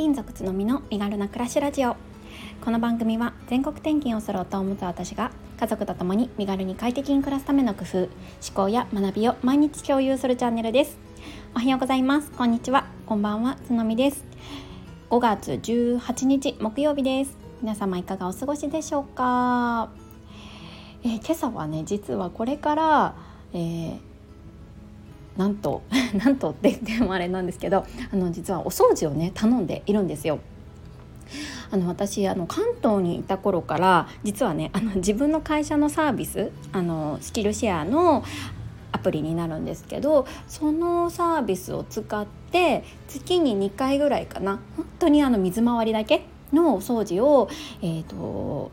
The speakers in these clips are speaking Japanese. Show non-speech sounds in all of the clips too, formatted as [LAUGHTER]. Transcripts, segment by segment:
勤族つのみの身軽な暮らしラジオ。この番組は全国転勤をする夫を持つ私が家族と共に身軽に快適に暮らすための工夫思考や学びを毎日共有するチャンネルです。おはようございます。こんにちは。こんばんは。つのみです。5月18日木曜日です。皆様いかがお過ごしでしょうか、えー、今朝はね実はこれから、えーなんと [LAUGHS] なんとって言ってもあれなんですけどあの実はお掃除をね頼んでいるんですよ。あの私あの関東にいた頃から実はねあの自分の会社のサービスあのスキルシェアのアプリになるんですけどそのサービスを使って月に2回ぐらいかな本当にあの水回りだけのお掃除をえっ、ー、と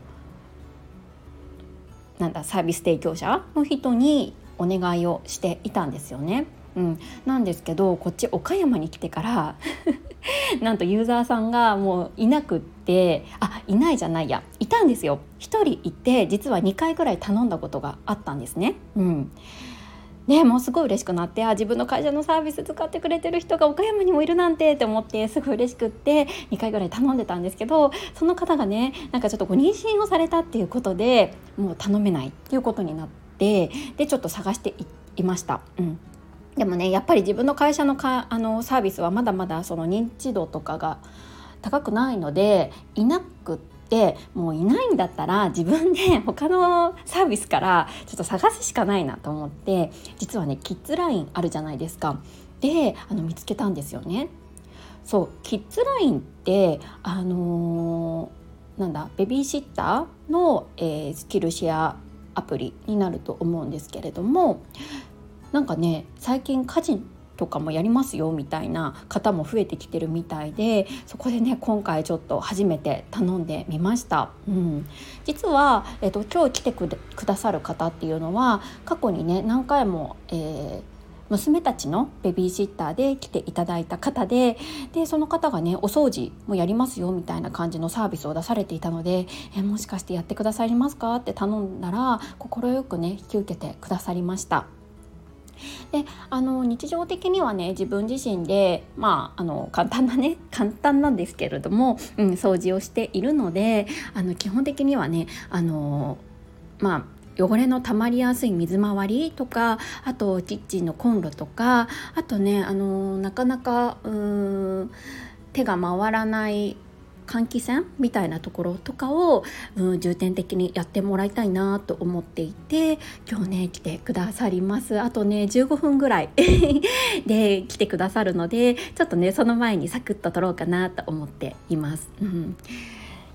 なんだサービス提供者の人にお願いをしていたんですよね。うん、なんですけどこっち岡山に来てから [LAUGHS] なんとユーザーさんがもういなくってあいないじゃないやいたんですよ1人いて実は2回ぐらい頼んだことがあったんですね。うんね、もうすごい嬉しくなってあ自分の会社のサービス使ってくれてる人が岡山にもいるなんてって思ってすごい嬉しくって2回ぐらい頼んでたんですけどその方がねなんかちょっとご妊娠をされたっていうことでもう頼めないっていうことになってでちょっと探していました。うんでもねやっぱり自分の会社のかあのサービスはまだまだその認知度とかが高くないのでいなくってもういないんだったら自分で [LAUGHS] 他のサービスからちょっと探すしかないなと思って実はねキッズラインあるじゃないですか。であの見つけたんですよね。そうキッズラインってあのー、なんだベビーシッターの、えー、スキルシェアアプリになると思うんですけれどもなんかね最近家事とかもやりますよみたいな方も増えてきてるみたいでそこでね今回ちょっと初めて頼んでみました、うん、実は、えっと、今日来てくださる方っていうのは過去にね何回も、えー娘たちのベビーシッターで来ていただいた方ででその方がねお掃除もやりますよみたいな感じのサービスを出されていたのでえもしかしてやってくださいますかって頼んだら快くね引き受けてくださりました。であの日常的にはね自分自身でまああの簡単なね [LAUGHS] 簡単なんですけれども、うん、掃除をしているのであの基本的にはねあのまあ汚れの溜まりやすい水回りとかあとキッチンのコンロとかあとねあのなかなかうん手が回らない換気扇みたいなところとかを、うん、重点的にやってもらいたいなと思っていて今日ね来てくださりますあとね15分ぐらい [LAUGHS] で来てくださるのでちょっとねその前にサクッと撮ろうかなと思っています。うん、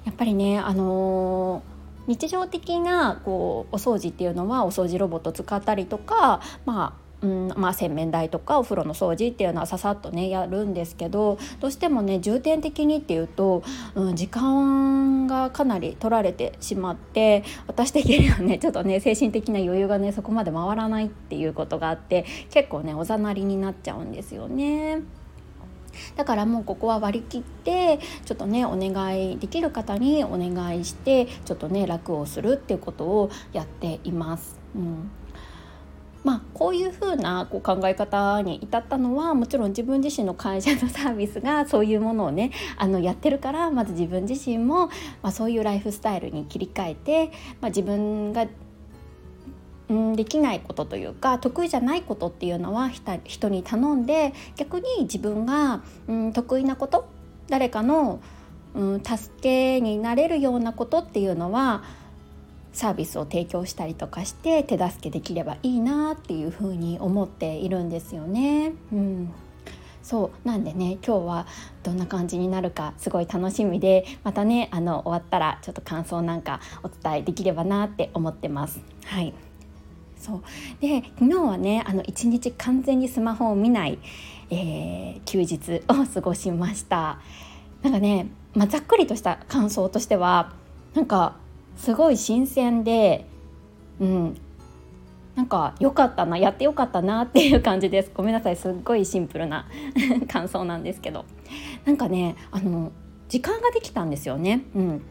やっぱりねあのー日常的なこうお掃除っていうのはお掃除ロボット使ったりとか、まあ、うんまあ、洗面台とかお風呂の掃除っていうのはささっとねやるんですけどどうしてもね重点的にっていうと、うん、時間がかなり取られてしまって私的にはねちょっとね精神的な余裕がねそこまで回らないっていうことがあって結構ねおざなりになっちゃうんですよね。だからもうここは割り切ってちょっとねお願いできる方にお願いしてちょっとね楽をするっていうことをやっています。うんまあ、こういうふうなこう考え方に至ったのはもちろん自分自身の会社のサービスがそういうものをねあのやってるからまず自分自身も、まあ、そういうライフスタイルに切り替えて、まあ、自分がんできないことというか得意じゃないことっていうのは人に頼んで逆に自分がうん得意なこと誰かのうん助けになれるようなことっていうのはサービスを提供したりとかして手助けできればいいなっていうふうに思っているんですよね。うんそうなんでね今日はどんな感じになるかすごい楽しみでまたねあの終わったらちょっと感想なんかお伝えできればなって思ってます。はいそう。で昨日はねあの一日完全にスマホを見ない、えー、休日を過ごしました。なんかね、まあ、ざっくりとした感想としてはなんかすごい新鮮で、うん、なんか良かったなやって良かったなっていう感じです。ごめんなさいすっごいシンプルな [LAUGHS] 感想なんですけど。なんかねあの時間ができたんですよね。うん。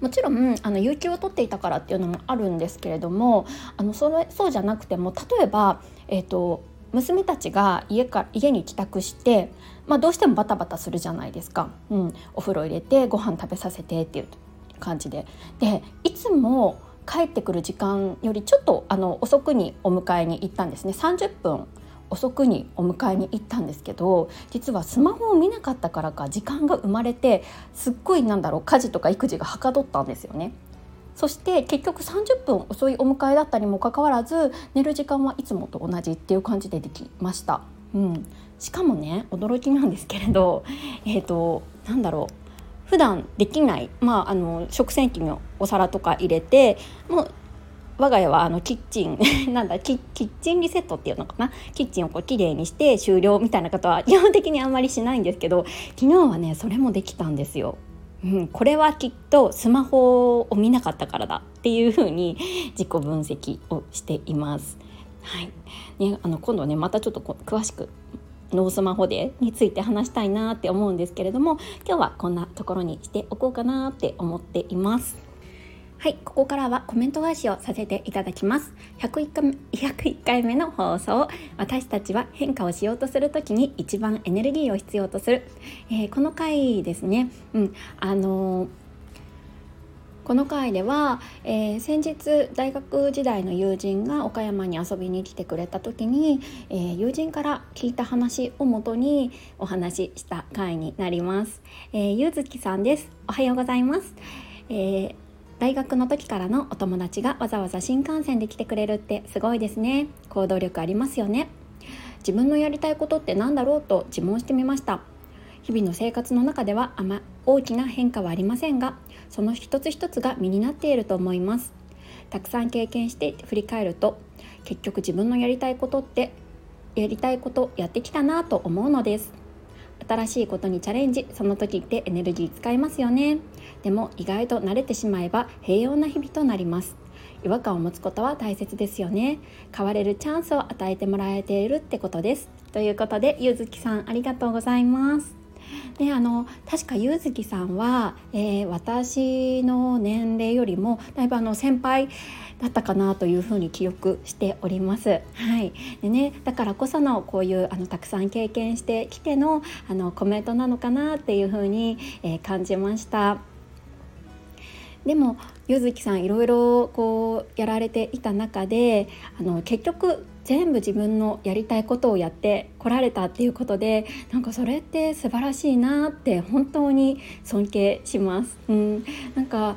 もちろんあの有給を取っていたからっていうのもあるんですけれどもあのそれそうじゃなくても例えば、えーと娘たちが家か家に帰宅して、まあ、どうしてもバタバタするじゃないですか、うん、お風呂入れてご飯食べさせてっていう感じで。でいつも帰ってくる時間よりちょっとあの遅くにお迎えに行ったんですね。30分遅くにお迎えに行ったんですけど実はスマホを見なかったからか時間が生まれてすっごいなんだろう家事とか育児がはかどったんですよね。そして結局30分遅いお迎えだったにもかかわらず寝る時間はいつもと同じっていう感じでできました。うん、しかもね驚きなんですけれど [LAUGHS] えっ、ー、となんだろう普段できない、まあ、あの食洗機のお皿とか入れてもう我が家はあのキッチン [LAUGHS] なんだキッチンリセットっていうのかな？キッチンをこう綺麗にして終了みたいなことは [LAUGHS] 基本的にあんまりしないんですけど昨日はねそれもできたんですよ。うん、これはきっとスマホを見なかったからだっていうふうに自己分析をしています。はいね、あの今度ねまたちょっと詳しくノースマホデについて話したいなって思うんですけれども今日はこんなところにしておこうかなって思っています。はい、ここからはコメント返しをさせていただきます。101回目 ,101 回目の放送、私たちは変化をしようとするときに一番エネルギーを必要とする。えー、この回ですね。うん、あのーこの回では、えー、先日大学時代の友人が岡山に遊びに来てくれた時に、えー、友人から聞いた話をもとにお話しした回になります、えー、ゆうずきさんですおはようございます、えー、大学の時からのお友達がわざわざ新幹線で来てくれるってすごいですね。行動力ありますよね。自分のやりたいことって何だろうと自問してみました。日々の生活の中ではあま大きな変化はありませんがその一つ一つが身になっていると思います。たくさん経験して振り返ると結局自分のやりたいことってやりたいことやってきたなと思うのです。新しいことにチャレンジその時ってエネルギー使いますよね。でも意外と慣れてしまえば平穏な日々となります。違和感を持つことは大切ですよね。変われるチャンスを与えてもらえているってことです。ということでゆずきさんありがとうございます。であの確か柚月さんは、えー、私の年齢よりもだいぶあの先輩だったかなというふうに記憶しております。はい、でねだからこそのこういうあのたくさん経験してきてのあのコメントなのかなっていうふうに、えー、感じました。でも柚月さんいろいろこうやられていた中であの結局全部自分のやりたいことをやってこられたっていうことでなんかそれって素晴らしいなって本当に尊敬します。うん、なんか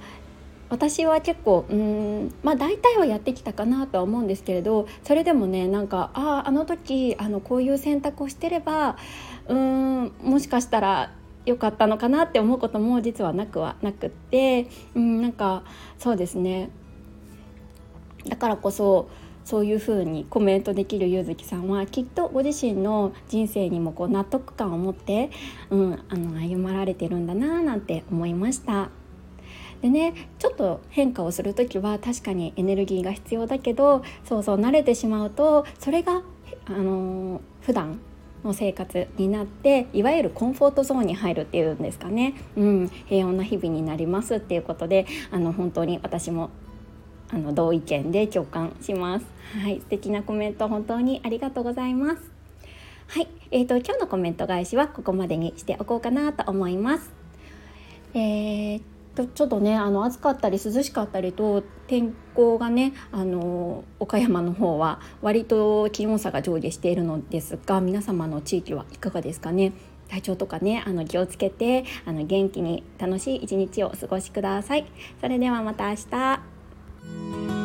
私は結構うん。まあ大体はやってきたかなとは思うんですけれどそれでもねなんかあああの時あのこういう選択をしてればうんもしかしたら良かったのかなって思うことも実はなくはなくってうんなんかそうですね。だからこそそういうふうにコメントできる柚月さんはきっとご自身の人生にもこう納得感を持って、うん、あの歩まられてるんだななんて思いました。でねちょっと変化をする時は確かにエネルギーが必要だけどそうそう慣れてしまうとそれがあの普段の生活になっていわゆるコンフォートゾーンに入るっていうんですかね、うん、平穏な日々になりますっていうことであの本当に私もあの同意見で共感します。はい、素敵なコメント本当にありがとうございます。はい、えーと、今日のコメント返しはここまでにしておこうかなと思います。えーとちょっとねあの暑かったり涼しかったりと天候がねあの岡山の方は割と気温差が上下しているのですが皆様の地域はいかがですかね？体調とかねあの気をつけてあの元気に楽しい一日をお過ごしください。それではまた明日。Thank you.